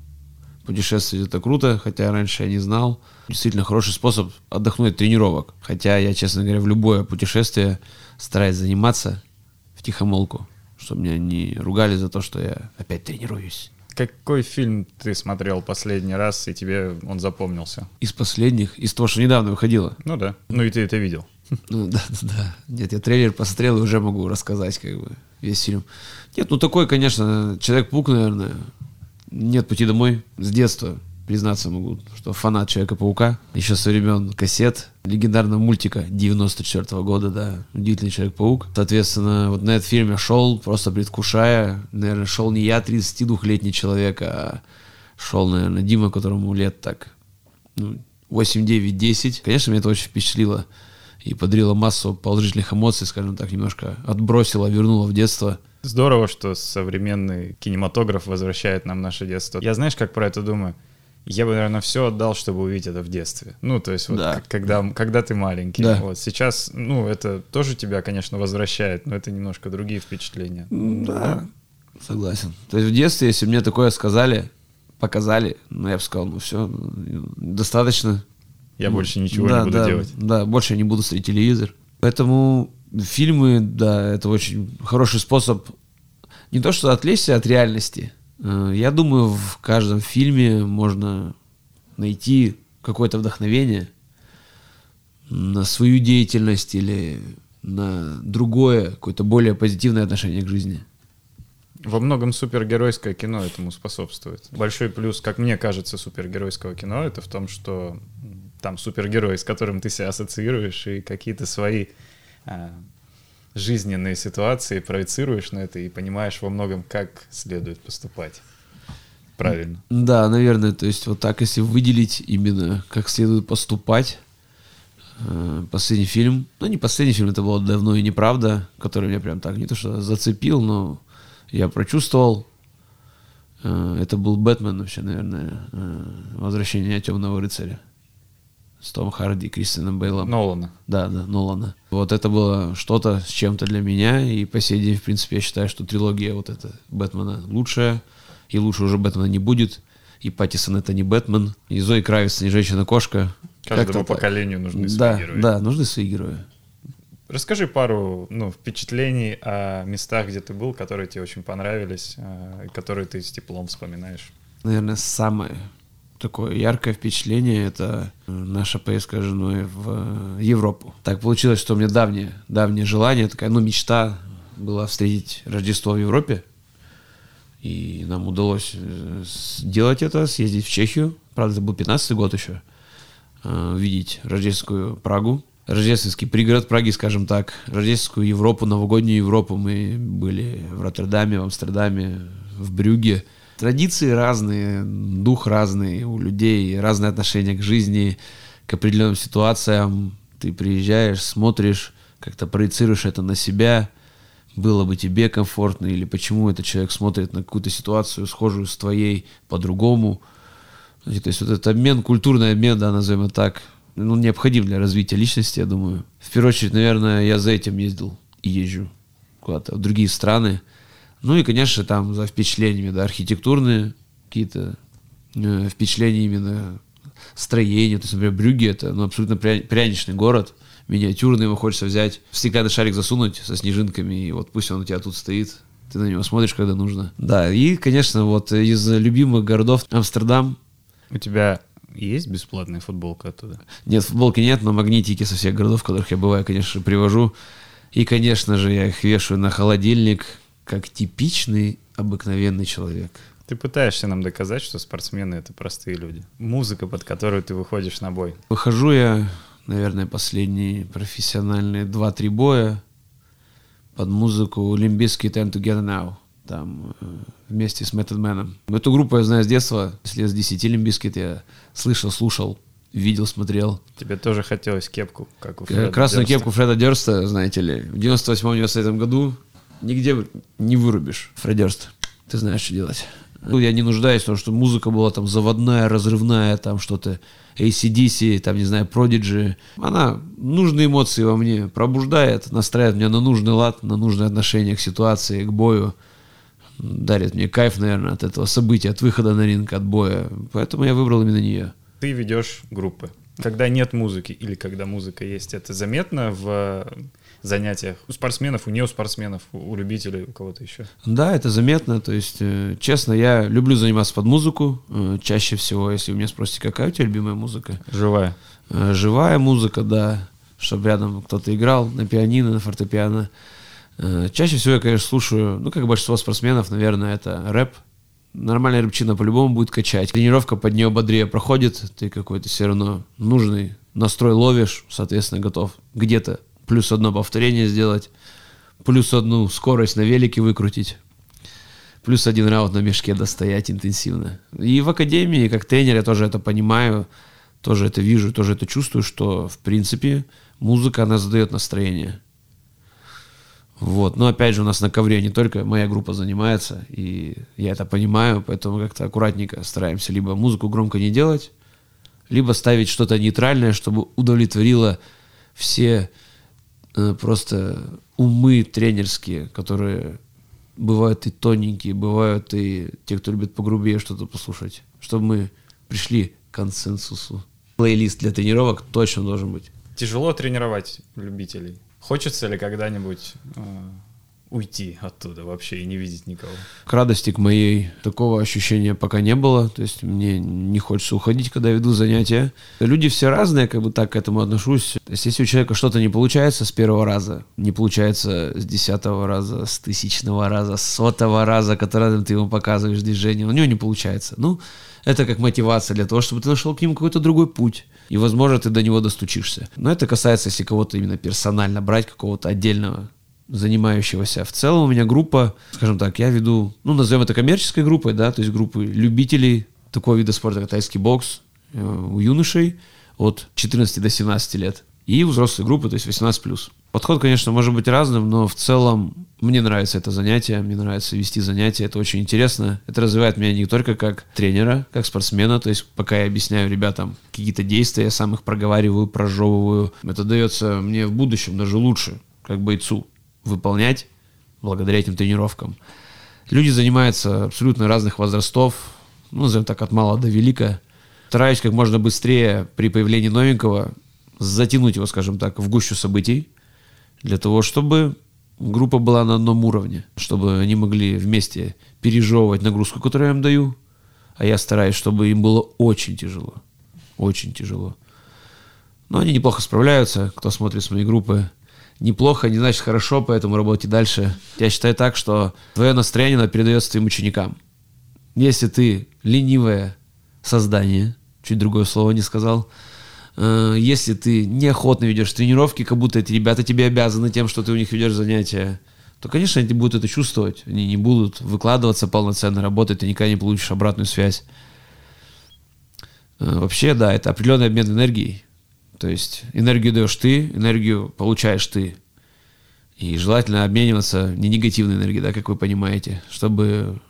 путешествовать это круто, хотя раньше я не знал. Действительно хороший способ отдохнуть от тренировок. Хотя я, честно говоря, в любое путешествие стараюсь заниматься в тихомолку, чтобы меня не ругали за то, что я опять тренируюсь. Какой фильм ты смотрел последний раз, и тебе он запомнился? Из последних, из того, что недавно выходило. Ну да. Ну и ты это видел. Ну да, да, да. Нет, я трейлер посмотрел и уже могу рассказать, как бы, весь фильм. Нет, ну такой, конечно, Человек-паук, наверное. Нет пути домой с детства. Признаться могу, что фанат Человека-паука. Еще со времен кассет легендарного мультика 94 года, да, Удивительный Человек-паук. Соответственно, вот на этот фильм я шел, просто предвкушая. Наверное, шел не я, 32-летний человек, а шел, наверное, Дима, которому лет так, ну, 8, 9, 10. Конечно, меня это очень впечатлило и подарила массу положительных эмоций, скажем так, немножко отбросила, вернула в детство. Здорово, что современный кинематограф возвращает нам наше детство. Я знаешь, как про это думаю? Я бы, наверное, все отдал, чтобы увидеть это в детстве. Ну, то есть, вот Да. когда, когда ты маленький. Да. Вот сейчас, ну, это тоже тебя, конечно, возвращает, но это немножко другие впечатления. Да, согласен. То есть в детстве, если мне такое сказали, показали, ну, я бы сказал, ну, все, достаточно. Я больше ничего Да, не буду да, делать. Да, больше я не буду смотреть телевизор. Поэтому фильмы, да, это очень хороший способ не то что отвлечься от реальности. Э, Я думаю, в каждом фильме можно найти какое-то вдохновение на свою деятельность или на другое, какое-то более позитивное отношение к жизни. Во многом супергеройское кино этому способствует. Большой плюс, как мне кажется, супергеройского кино это в том, что там супергерой, с которым ты себя ассоциируешь, и какие-то свои а, жизненные ситуации проецируешь на это и понимаешь во многом, как следует поступать. Правильно. Да, наверное, то есть вот так, если выделить именно, как следует поступать, э, последний фильм, ну не последний фильм, это было давно и неправда, который меня прям так не то что зацепил, но я прочувствовал. Э, это был Бэтмен вообще, наверное, э, «Возвращение темного рыцаря» с Том Харди и Кристианом Бейлом. Нолана. Да, да, Нолана. Вот это было что-то с чем-то для меня, и по сей день, в принципе, я считаю, что трилогия вот эта Бэтмена лучшая, и лучше уже Бэтмена не будет, и Паттисон это не Бэтмен, и Зои Кравец не женщина-кошка. Каждому Как-то так. поколению нужны свои Да, герои. да, нужны свои герои. Расскажи пару ну, впечатлений о местах, где ты был, которые тебе очень понравились, а, которые ты с теплом вспоминаешь. Наверное, самое такое яркое впечатление это э, наша поездка с женой в э, Европу. Так получилось, что у меня давнее, давнее желание, такая, ну, мечта была встретить Рождество в Европе. И нам удалось э, сделать это, съездить в Чехию. Правда, это был 15 год еще. Увидеть рождественскую Прагу. Рождественский пригород Праги, скажем так. Рождественскую Европу, новогоднюю Европу. Мы были в Роттердаме, в Амстердаме, в Брюге. Традиции разные, дух разный у людей, разное отношение к жизни, к определенным ситуациям. Ты приезжаешь, смотришь, как-то проецируешь это на себя, было бы тебе комфортно, или почему этот человек смотрит на какую-то ситуацию, схожую с твоей, по-другому. То есть вот этот обмен, культурный обмен, да, назовем это так, ну, необходим для развития личности, я думаю. В первую очередь, наверное, я за этим ездил и езжу куда-то в другие страны. Ну и, конечно, там за впечатлениями, да, архитектурные какие-то э, впечатления именно строения. То есть, например, Брюгге это ну, абсолютно пря- пряничный город, миниатюрный, его хочется взять, в стеклянный шарик засунуть со снежинками, и вот пусть он у тебя тут стоит, ты на него смотришь, когда нужно. Да, и, конечно, вот из любимых городов Амстердам, У тебя есть бесплатная футболка оттуда? нет, футболки нет, но магнитики со всех городов, в которых я бываю, конечно, привожу. И, конечно же, я их вешаю на холодильник, как типичный обыкновенный человек. Ты пытаешься нам доказать, что спортсмены — это простые люди. Музыка, под которую ты выходишь на бой. Выхожу я, наверное, последние профессиональные 2-3 боя под музыку Лимбиски Time Together Now. Там э, вместе с Method Man. Эту группу я знаю с детства. С лет с 10 Limp Bizkit я слышал, слушал, видел, смотрел. Тебе тоже хотелось кепку, как у Фреда Красную Дёрста. кепку Фреда Дерста, знаете ли, в 98-99 году нигде не вырубишь. Фред Дёрст, ты знаешь, что делать. Ну, я не нуждаюсь в том, что музыка была там заводная, разрывная, там что-то AC/DC, там, не знаю, Prodigy. Она нужные эмоции во мне пробуждает, настраивает меня на нужный лад, на нужное отношение к ситуации, к бою. Дарит мне кайф, наверное, от этого события, от выхода на ринг, от боя. Поэтому я выбрал именно нее. Ты ведешь группы. Когда нет музыки или когда музыка есть, это заметно в э, занятиях у спортсменов, у неуспортсменов, у у любителей, у кого-то еще? Да, это заметно. То есть, э, честно, я люблю заниматься под музыку. Э, чаще всего, если вы меня спросите, какая у тебя любимая музыка? Живая. Живая музыка, да, чтобы рядом кто-то играл на пианино, на фортепиано. Чаще всего я, конечно, слушаю, ну, как большинство спортсменов, наверное, это рэп. Нормальная рыбчина по-любому будет качать. Тренировка под нее бодрее проходит, ты какой-то все равно нужный настрой ловишь, соответственно, готов где-то плюс одно повторение сделать, плюс одну скорость на велике выкрутить, плюс один раунд на мешке достоять интенсивно. И в академии, как тренер, я тоже это понимаю, тоже это вижу, тоже это чувствую, что, в принципе, музыка, она задает настроение. Вот. Но опять же, у нас на ковре не только моя группа занимается, и я это понимаю, поэтому как-то аккуратненько стараемся либо музыку громко не делать, либо ставить что-то нейтральное, чтобы удовлетворило все э, просто умы тренерские, которые бывают и тоненькие, бывают и те, кто любит погрубее что-то послушать, чтобы мы пришли к консенсусу. Плейлист для тренировок точно должен быть. Тяжело тренировать любителей. Хочется ли когда-нибудь э, уйти оттуда вообще и не видеть никого? К радости к моей такого ощущения пока не было. То есть мне не хочется уходить, когда веду занятия. Люди все разные, как бы так к этому отношусь. То есть если у человека что-то не получается с первого раза, не получается с десятого раза, с тысячного раза, с сотого раза, который ты ему показываешь движение, у него не получается. Ну, это как мотивация для того, чтобы ты нашел к нему какой-то другой путь. И, возможно, ты до него достучишься. Но это касается, если кого-то именно персонально брать, какого-то отдельного занимающегося. В целом у меня группа, скажем так, я веду, ну, назовем это коммерческой группой, да, то есть группы любителей такого вида спорта, как тайский бокс, э, у юношей от 14 до 17 лет. И взрослые группы, то есть 18+. Подход, конечно, может быть разным, но в целом мне нравится это занятие, мне нравится вести занятия, это очень интересно. Это развивает меня не только как тренера, как спортсмена, то есть пока я объясняю ребятам какие-то действия, я сам их проговариваю, прожевываю. Это дается мне в будущем даже лучше, как бойцу выполнять благодаря этим тренировкам. Люди занимаются абсолютно разных возрастов, ну, назовем так, от мала до велика. Стараюсь как можно быстрее при появлении новенького затянуть его, скажем так, в гущу событий, для того, чтобы группа была на одном уровне, чтобы они могли вместе пережевывать нагрузку, которую я им даю, а я стараюсь, чтобы им было очень тяжело. Очень тяжело. Но они неплохо справляются, кто смотрит с моей группы неплохо, не значит хорошо, поэтому работайте дальше. Я считаю так, что твое настроение надо передается твоим ученикам. Если ты ленивое создание, чуть другое слово не сказал, э, если ты неохотно ведешь тренировки, как будто эти ребята тебе обязаны тем, что ты у них ведешь занятия, то, конечно, они будут это чувствовать. Они не будут выкладываться полноценно, работать, ты никогда не получишь обратную связь. Э, вообще, да, это определенный обмен энергией. То есть энергию даешь ты, энергию получаешь ты. И желательно обмениваться не негативной энергией, да, как вы понимаете, чтобы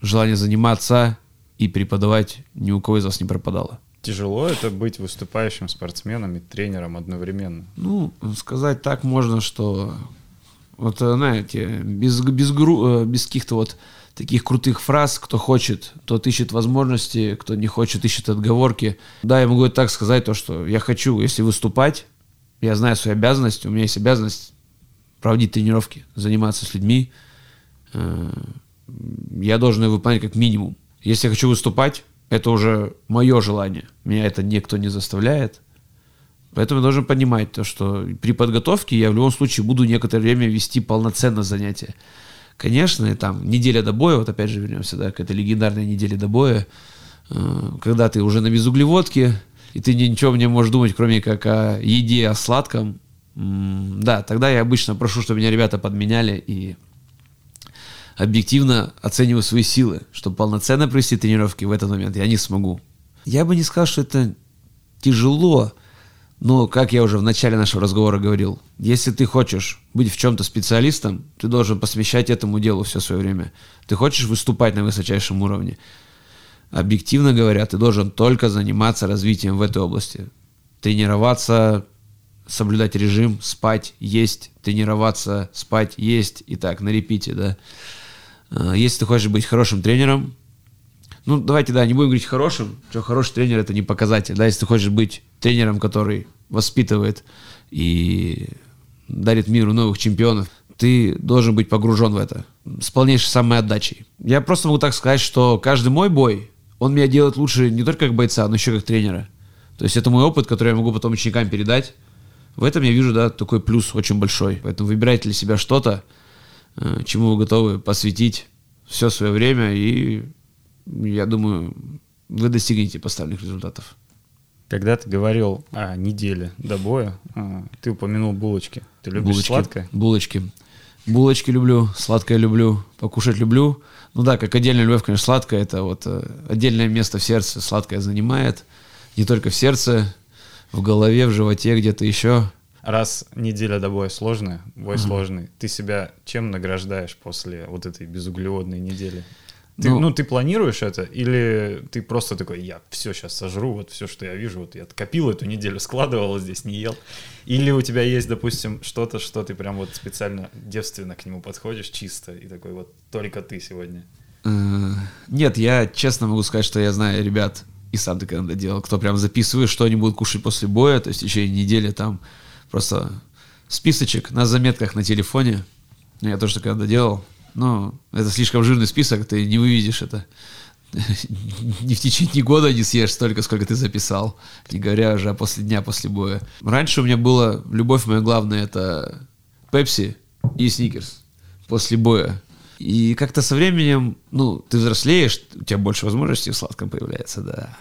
желание заниматься и преподавать ни у кого из вас не пропадало. Тяжело это быть выступающим спортсменом и тренером одновременно? Ну, сказать так можно, что вот, знаете, без, без, гру, э, без каких-то вот таких крутых фраз. Кто хочет, тот ищет возможности, кто не хочет, ищет отговорки. Да, я могу так сказать, то, что я хочу, если выступать, я знаю свои обязанности, у меня есть обязанность проводить тренировки, заниматься с людьми. Э, я должен ее выполнять как минимум. Если я хочу выступать, это уже мое желание. Меня это никто не заставляет. Поэтому я должен понимать то, что при подготовке я в любом случае буду некоторое время вести полноценно занятия. Конечно, там неделя до боя, вот опять же вернемся, да, к этой легендарной неделе до боя, э, когда ты уже на безуглеводке, и ты ничего не можешь думать, кроме как о еде, о сладком, да, тогда я обычно прошу, чтобы меня ребята подменяли и объективно оцениваю свои силы, чтобы полноценно провести тренировки в этот момент я не смогу. Я бы не сказал, что это тяжело, но, как я уже в начале нашего разговора говорил, если ты хочешь быть в чем-то специалистом, ты должен посвящать этому делу все свое время. Ты хочешь выступать на высочайшем уровне. Объективно говоря, ты должен только заниматься развитием в этой области. Тренироваться, соблюдать режим, спать, есть, тренироваться, спать, есть и так, на репите, да. А, если ты хочешь быть хорошим тренером, ну, давайте, да, не будем говорить хорошим, что хороший тренер – это не показатель, да, если ты хочешь быть тренером, который воспитывает и дарит миру новых чемпионов, ты должен быть погружен в это с полнейшей самоотдачей. Я просто могу так сказать, что каждый мой бой, он меня делает лучше не только как бойца, но еще как тренера. То есть это мой опыт, который я могу потом ученикам передать. В этом я вижу, да, такой плюс очень большой. Поэтому выбирайте для себя что-то, э, чему вы готовы посвятить все свое время, и я думаю, вы достигнете поставленных результатов. Когда ты говорил о неделе до боя, а, ты упомянул булочки. Ты любишь булочки, сладкое? Булочки. Булочки люблю, сладкое люблю, покушать люблю. Ну да, как отдельная любовь, конечно, сладкое, это вот э, отдельное место в сердце сладкое занимает. Не только в сердце, в голове, в животе, где-то еще. Раз неделя до боя сложная, бой uh-huh. сложный, ты себя чем награждаешь после вот этой безуглеводной недели? Ты, ну, ну, ты планируешь это, или ты просто такой, я все сейчас сожру, вот все, что я вижу, вот я копил эту неделю, складывал здесь, не ел. Или у тебя есть, допустим, что-то, что ты прям вот специально девственно к нему подходишь, чисто, и такой вот только ты сегодня. Э, нет, я честно могу сказать, что я знаю ребят, и сам ты когда делал, кто прям записывает, что они будут кушать после боя, то есть в течение недели там просто списочек на заметках на телефоне, Я тоже когда делал. Но это слишком жирный список, ты не выведешь это. Не в течение года не съешь столько, сколько ты записал. Не говоря уже после дня после боя. Раньше у меня было, любовь моя главная, это Пепси и Сникерс после боя. И как-то со временем, ну, ты взрослеешь, у тебя больше возможностей в сладком появляется, да.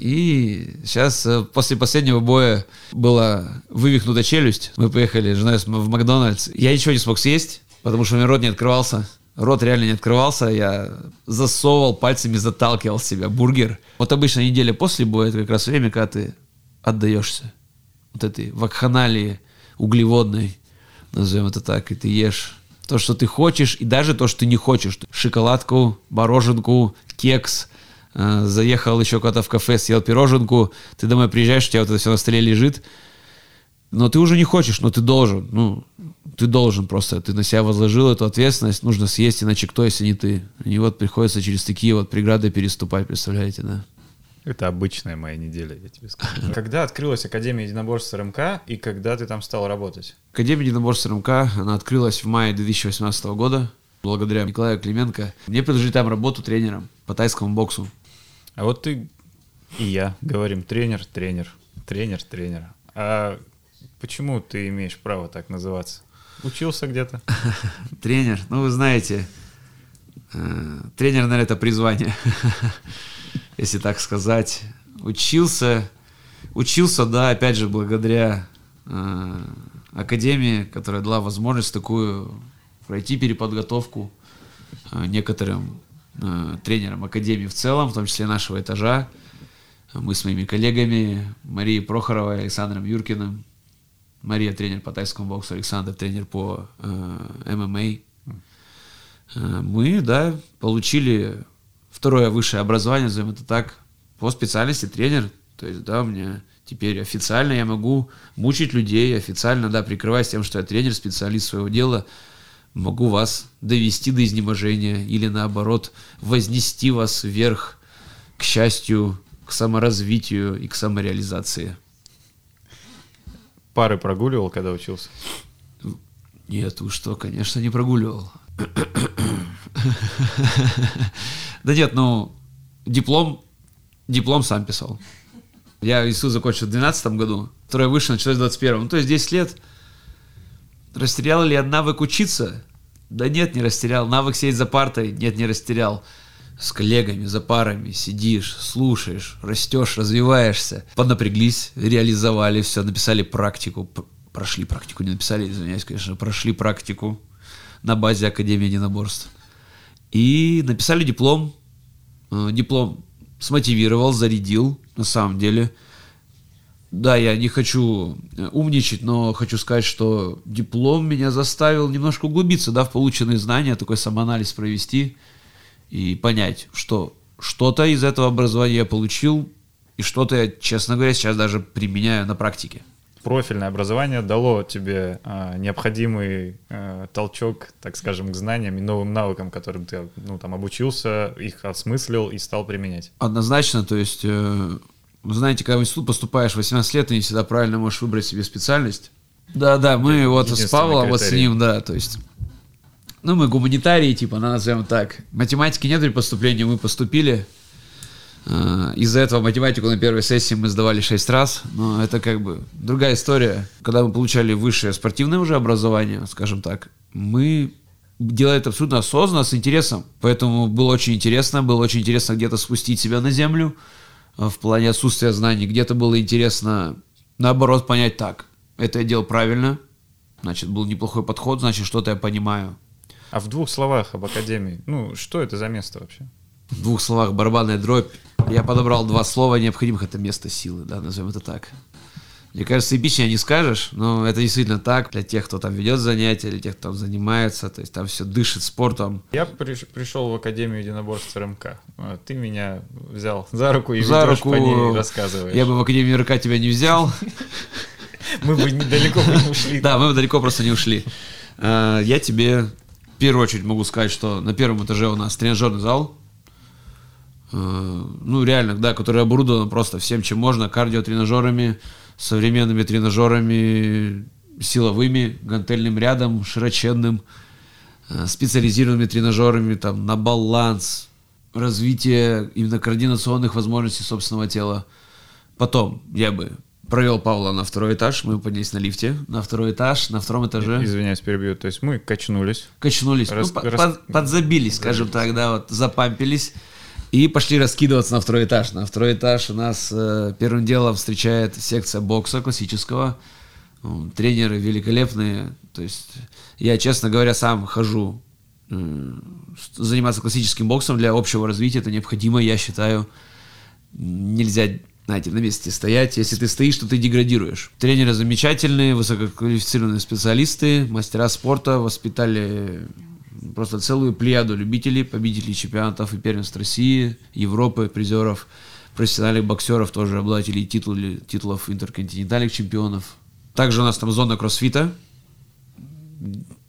И сейчас, э, после последнего боя, была вывихнута челюсть. Мы поехали с женой в Макдональдс. Я ничего не смог съесть, потому что у меня рот не открывался. Рот реально не открывался, я засовывал пальцами, заталкивал себя бургер. Вот обычно неделя после боя, это как раз время, когда ты отдаешься вот этой вакханалии углеводной, назовем это так, и ты ешь то, что ты хочешь, и даже то, что ты не хочешь. Шоколадку, мороженку, кекс, заехал еще куда-то в кафе, съел пироженку, ты домой приезжаешь, у тебя вот это все на столе лежит, но ты уже не хочешь, но ты должен, ну, ты должен просто, ты на себя возложил эту ответственность, нужно съесть, иначе кто, если не ты? И вот приходится через такие вот преграды переступать, представляете, да? Это обычная моя неделя, я тебе скажу. Когда открылась Академия единоборств РМК и когда ты там стал работать? Академия единоборств РМК, она открылась в мае 2018 года. Благодаря Николаю Клименко. Мне предложили там работу тренером по тайскому боксу. А вот ты и я говорим тренер, тренер, тренер, тренер. А почему ты имеешь право так называться? Учился где-то? Тренер, ну вы знаете, э, тренер, наверное, это призвание. если так сказать. Учился, учился, да, опять же, благодаря э, академии, которая дала возможность такую пройти переподготовку э, некоторым э, тренерам академии в целом, в том числе нашего этажа. Мы с моими коллегами Марией Прохоровой, Александром Юркиным. Мария тренер по тайскому боксу, Александр тренер по э, ММА. Э, мы, да, получили второе высшее образование, назовем это так, по специальности тренер. То есть, да, у меня теперь официально я могу мучить людей, официально, да, прикрываясь тем, что я тренер, специалист своего дела, могу вас довести до изнеможения или наоборот вознести вас вверх к счастью, к саморазвитию и к самореализации. Пары прогуливал, когда учился? Нет, вы что, конечно, не прогуливал. Да нет, ну, диплом, диплом сам писал. Я институт закончил в 2012 году, второе выше началось в 21 Ну, то есть 10 лет. Растерял ли я навык учиться? Да нет, не растерял. Навык сидеть за партой? Нет, не растерял. С коллегами, за парами сидишь, слушаешь, растешь, развиваешься. Поднапряглись, реализовали все, написали практику. Прошли практику, не написали, извиняюсь, конечно, прошли практику на базе Академии единоборств. И написали диплом. Э, диплом смотивировал, зарядил, на самом деле. Да, я не хочу э, умничать, но хочу сказать, что диплом меня заставил немножко углубиться, да, в полученные знания, такой самоанализ провести и понять, что что-то из этого образования я получил, и что-то я, честно говоря, сейчас даже применяю на практике профильное образование дало тебе а, необходимый а, толчок, так скажем, к знаниям и новым навыкам, которым ты ну, там, обучился, их осмыслил и стал применять? Однозначно, то есть, э, вы знаете, когда в институт поступаешь 18 лет, ты не всегда правильно можешь выбрать себе специальность. Да-да, мы вот с Павлом, вот с ним, да, то есть... Ну, мы гуманитарии, типа, назовем так. Математики нет при поступлении, мы поступили. Э, из-за этого математику на первой сессии мы сдавали 6 раз, но это как бы другая история. Когда мы получали высшее спортивное уже образование, скажем так, мы делали это абсолютно осознанно, с интересом. Поэтому было очень интересно, было очень интересно где-то спустить себя на землю в плане отсутствия знаний. Где-то было интересно, наоборот, понять так, это я делал правильно, значит, был неплохой подход, значит, что-то я понимаю. А в двух словах об Академии, ну, что это за место вообще? В двух словах барабанная дробь я подобрал два слова необходимых. Это место силы, да, назовем это так. Мне кажется, эпичнее не скажешь, но это действительно так для тех, кто там ведет занятия, для тех, кто там занимается, то есть там все дышит спортом. Я приш, пришел в Академию единоборств РМК. А ты меня взял за руку и за руку, по ней рассказываешь. Я бы в Академию РМК тебя не взял. Мы бы далеко не ушли. Да, мы бы далеко просто не ушли. А, я тебе в первую очередь могу сказать, что на первом этаже у нас тренажерный зал, Э, ну, реально, да, который оборудован просто всем, чем можно, кардиотренажерами, современными тренажерами, силовыми, гантельным рядом, широченным, э, специализированными тренажерами там, на баланс, развитие именно координационных возможностей собственного тела. Потом я бы провел Павла на второй этаж, мы поднялись на лифте на второй этаж, на втором этаже. Извиняюсь, перебью. То есть мы качнулись. Качнулись, Рас- ну, рас- под- подзабились, скажем так, да, вот запампились. И пошли раскидываться на второй этаж. На второй этаж у нас э, первым делом встречает секция бокса классического. Тренеры великолепные. То есть я, честно говоря, сам хожу с- заниматься классическим боксом для общего развития. Это необходимо, я считаю. Нельзя, знаете, на месте стоять. Если ты стоишь, то ты деградируешь. Тренеры замечательные, высококвалифицированные специалисты, мастера спорта, воспитали просто целую плеяду любителей, победителей чемпионатов и первенств России, Европы, призеров, профессиональных боксеров, тоже обладателей титул- титулов интерконтинентальных чемпионов. Также у нас там зона кроссфита.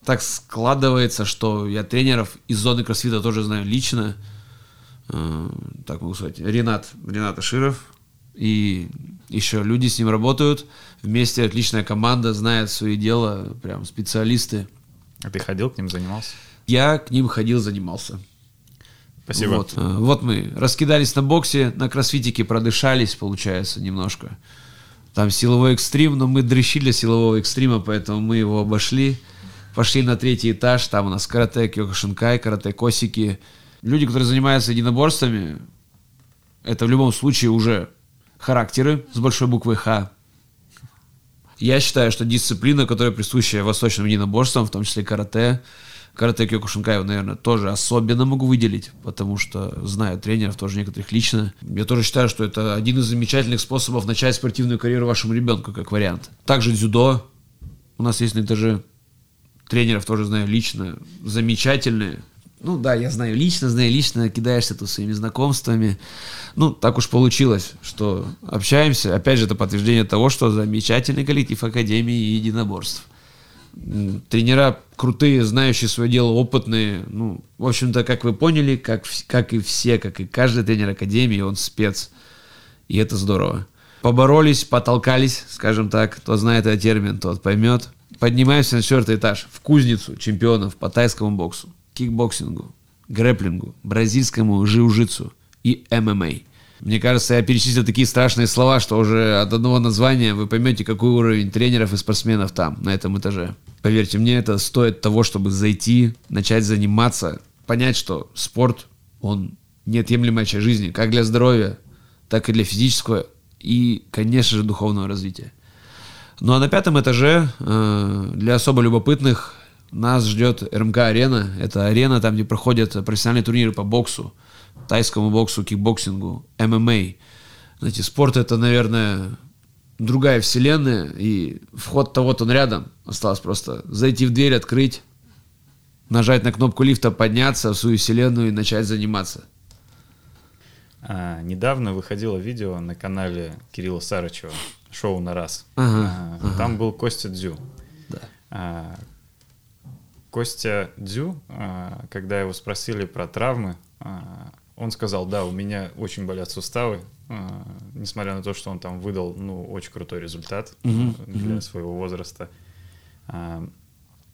Так складывается, что я тренеров из зоны кроссфита тоже знаю лично. Э, Так могу сказать. Ренат, Ренат Аширов. И еще люди с ним работают. Вместе отличная команда, знает свое дело, прям специалисты. А ты ходил к ним, занимался? Я к ним ходил, занимался. Спасибо. Вот, Э, вот мы раскидались на боксе, на кроссфитике продышались, получается, немножко. Там силовой экстрим, но мы дрыщи для силового экстрима, поэтому мы его обошли. Пошли на третий этаж, там у нас карате кёкушинкай, карате косики. Люди, которые занимаются единоборствами, это в любом случае уже характеры с большой буквы Х. Я считаю, что дисциплина, которая присуща восточным единоборствам, в том числе карате, карате Кёкушинкай, наверное, тоже особенно могу выделить, потому что знаю тренеров, тоже некоторых лично. Я тоже считаю, что это один из замечательных способов начать спортивную карьеру вашему ребенку, как вариант. Также дзюдо. У нас есть на этаже тренеров, тоже знаю лично, замечательные. Ну да, я знаю лично, знаю лично, кидаешься тут своими знакомствами. Ну, так уж получилось, что общаемся. Опять же, это подтверждение того, что замечательный коллектив Академии единоборств. Тренера крутые, знающие свое дело, опытные. Ну, в общем-то, как вы поняли, как, как и все, как и каждый тренер Академии, он спец. И это здорово. Поборолись, потолкались, скажем так. Кто знает этот термин, тот поймет. Поднимаемся на четвертый этаж. В кузницу чемпионов по тайскому боксу, кикбоксингу, грэплингу, бразильскому жиу-житсу и ММА. Мне кажется, я перечислил такие страшные слова, что уже от одного названия вы поймете, какой уровень тренеров и спортсменов там, на этом этаже. Поверьте мне, это стоит того, чтобы зайти, начать заниматься, понять, что спорт, он неотъемлемая часть жизни, как для здоровья, так и для физического и, конечно же, духовного развития. Ну а на пятом этаже э, для особо любопытных нас ждет РМК-арена. Это арена, там, где проходят профессиональные турниры по боксу, тайскому боксу, кикбоксингу, ММА. Знаете, спорт это, наверное, другая вселенная, и вход-то вот он рядом. Осталось просто зайти в дверь, открыть, нажать на кнопку лифта, подняться в свою вселенную и начать заниматься. А, недавно выходило видео на канале Кирилла Сарычева, шоу на раз. Ага, А, Там был Костя Дзю. Да. А, Костя Дзю, а, когда его спросили про травмы, а, он сказал, да, у меня очень болят суставы, а, несмотря на то, что он там выдал, ну, очень крутой результат а, для своего возраста. А,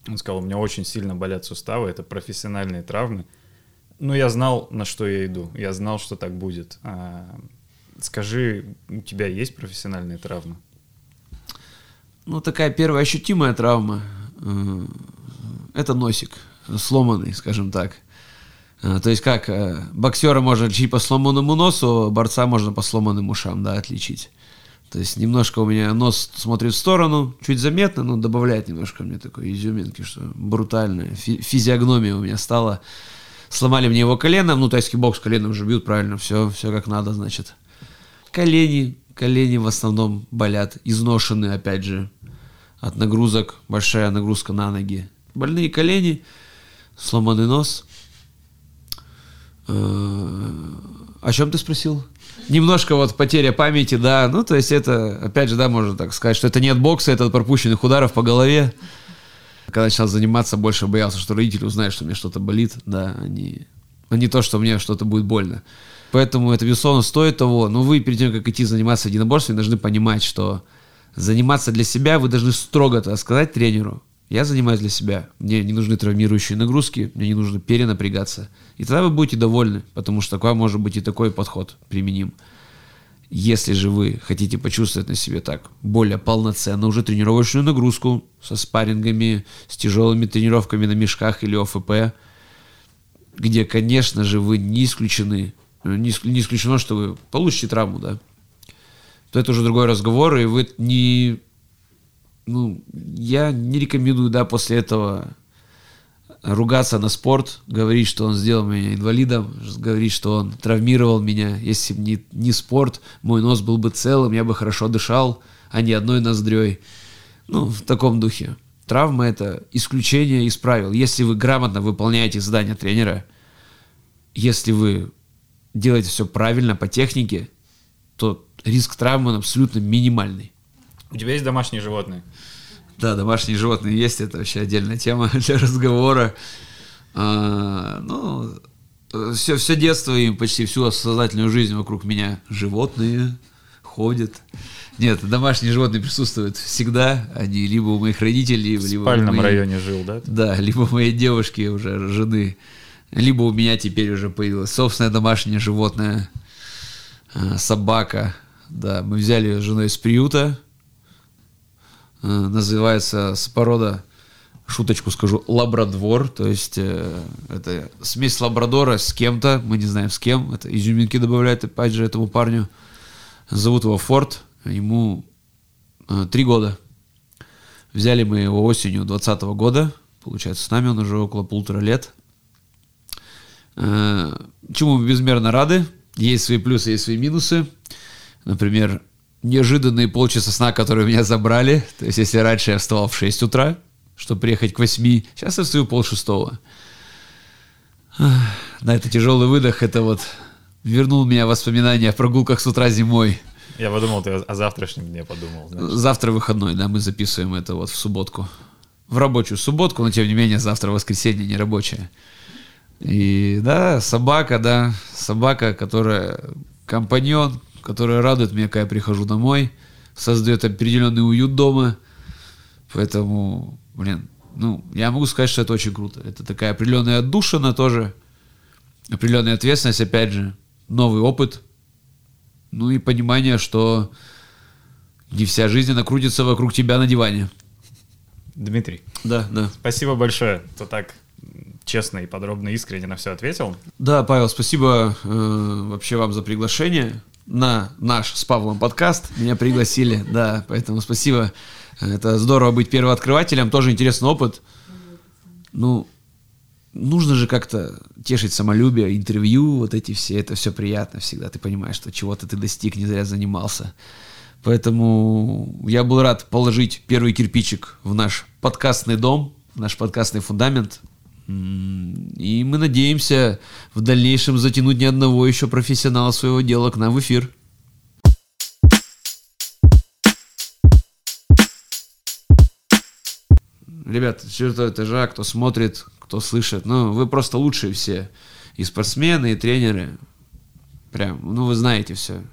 Он сказал, у меня очень сильно болят суставы, это профессиональные травмы. Ну, я знал, на что я иду, я знал, что так будет. А, Скажи, у тебя есть профессиональные травмы? Ну, такая первая ощутимая травма. э, Это носик, сломанный, скажем так. Э, То есть как, э, боксера можно лечить по сломанному носу, борца можно по сломанным ушам, да, отличить. То есть немножко у меня нос смотрит в сторону, чуть заметно, но добавляет немножко мне такой изюминки, что брутальная фи- физиогномия у меня стала. Сломали мне его колено, ну, тайский бокс коленом же бьют, правильно, все, все как надо, значит. Колени, колени в основном болят, изношены, опять же, от нагрузок, большая нагрузка на ноги. Больные колени, сломанный нос. О чем ты спросил? Немножко вот потеря памяти, да. Ну, то есть это, опять же, да, можно так сказать, что это не от бокса, это от пропущенных ударов по голове. Когда начал заниматься, больше боялся, что родители узнают, что меня что-то болит, да, не, а не то, что мне что-то будет больно. Поэтому это, безусловно, стоит того. Но вы, перед тем, как идти заниматься единоборством, должны понимать, что заниматься для себя вы должны строго это сказать тренеру. Я занимаюсь для себя. Мне не нужны травмирующие нагрузки, мне не нужно перенапрягаться. И тогда вы будете довольны, потому что такой может быть и такой подход применим. Если же вы хотите почувствовать на себе так более полноценно уже тренировочную нагрузку со спаррингами, с тяжелыми тренировками на мешках или ОФП, где, конечно же, вы не исключены, не исключено, что вы получите травму, да, то это уже другой разговор, и вы не... Ну, я не рекомендую, да, после этого ругаться на спорт, говорить, что он сделал меня инвалидом, говорить, что он травмировал меня. Если бы не, не спорт, мой нос был бы целым, я бы хорошо дышал, а не одной ноздрёй. Ну, в таком духе. Травма – это исключение из правил. Если вы грамотно выполняете задания тренера, если вы делаете все правильно по технике, то риск травмы абсолютно минимальный. У тебя есть домашние животные? Да, домашние животные есть, это вообще отдельная тема для разговора. А, ну, все, все детство и почти всю сознательную жизнь вокруг меня животные ходят. Нет, домашние животные присутствуют всегда. Они либо у моих родителей, в либо спальном у моей, районе жил, да? Да, либо у моей девушки уже жены, либо у меня теперь уже появилось собственное домашнее животное, а, собака. Да, мы взяли ее с женой из приюта, называется с порода, шуточку скажу, лабрадвор, то есть э, это смесь лабрадора с кем-то, мы не знаем с кем, это изюминки добавляет опять же этому парню. Зовут его Форд, ему э, три года. Взяли мы его осенью 2020 года, получается, с нами он уже около полутора лет. Э, чему мы безмерно рады, есть свои плюсы, есть свои минусы. Например, неожиданные полчаса сна, которые меня забрали. То есть, если раньше я вставал в 6 утра, чтобы приехать к 8, сейчас я встаю пол шестого. На это тяжелый выдох, это вот вернул меня воспоминания о прогулках с утра зимой. Я подумал, ты о завтрашнем дне подумал. Значит. Завтра выходной, да, мы записываем это вот в субботку. В рабочую субботку, но тем не менее завтра воскресенье не рабочее. И да, собака, да, собака, которая компаньон, которая радует меня, когда я прихожу домой, создает определенный уют дома. Поэтому, блин, ну, я могу сказать, что это очень круто. Это такая определенная отдушина тоже, определенная ответственность, опять же, новый опыт, ну и понимание, что не вся жизнь накрутится вокруг тебя на диване. Дмитрий. Да, да. Спасибо большое, кто так честно и подробно, искренне на все ответил. Да, Павел, спасибо э, вообще вам за приглашение на наш с Павлом подкаст. Меня пригласили, да, поэтому спасибо. Это здорово быть первооткрывателем, тоже интересный опыт. Ну, нужно же как-то тешить самолюбие, интервью, вот эти все, это все приятно всегда. Ты понимаешь, что чего-то ты достиг, не зря занимался. Поэтому я был рад положить первый кирпичик в наш подкастный дом, наш подкастный фундамент. И мы надеемся в дальнейшем затянуть ни одного еще профессионала своего дела к нам в эфир. Ребят, четвертого этажа, кто смотрит, кто слышит, ну, вы просто лучшие все. И спортсмены, и тренеры. Прям, ну, вы знаете все.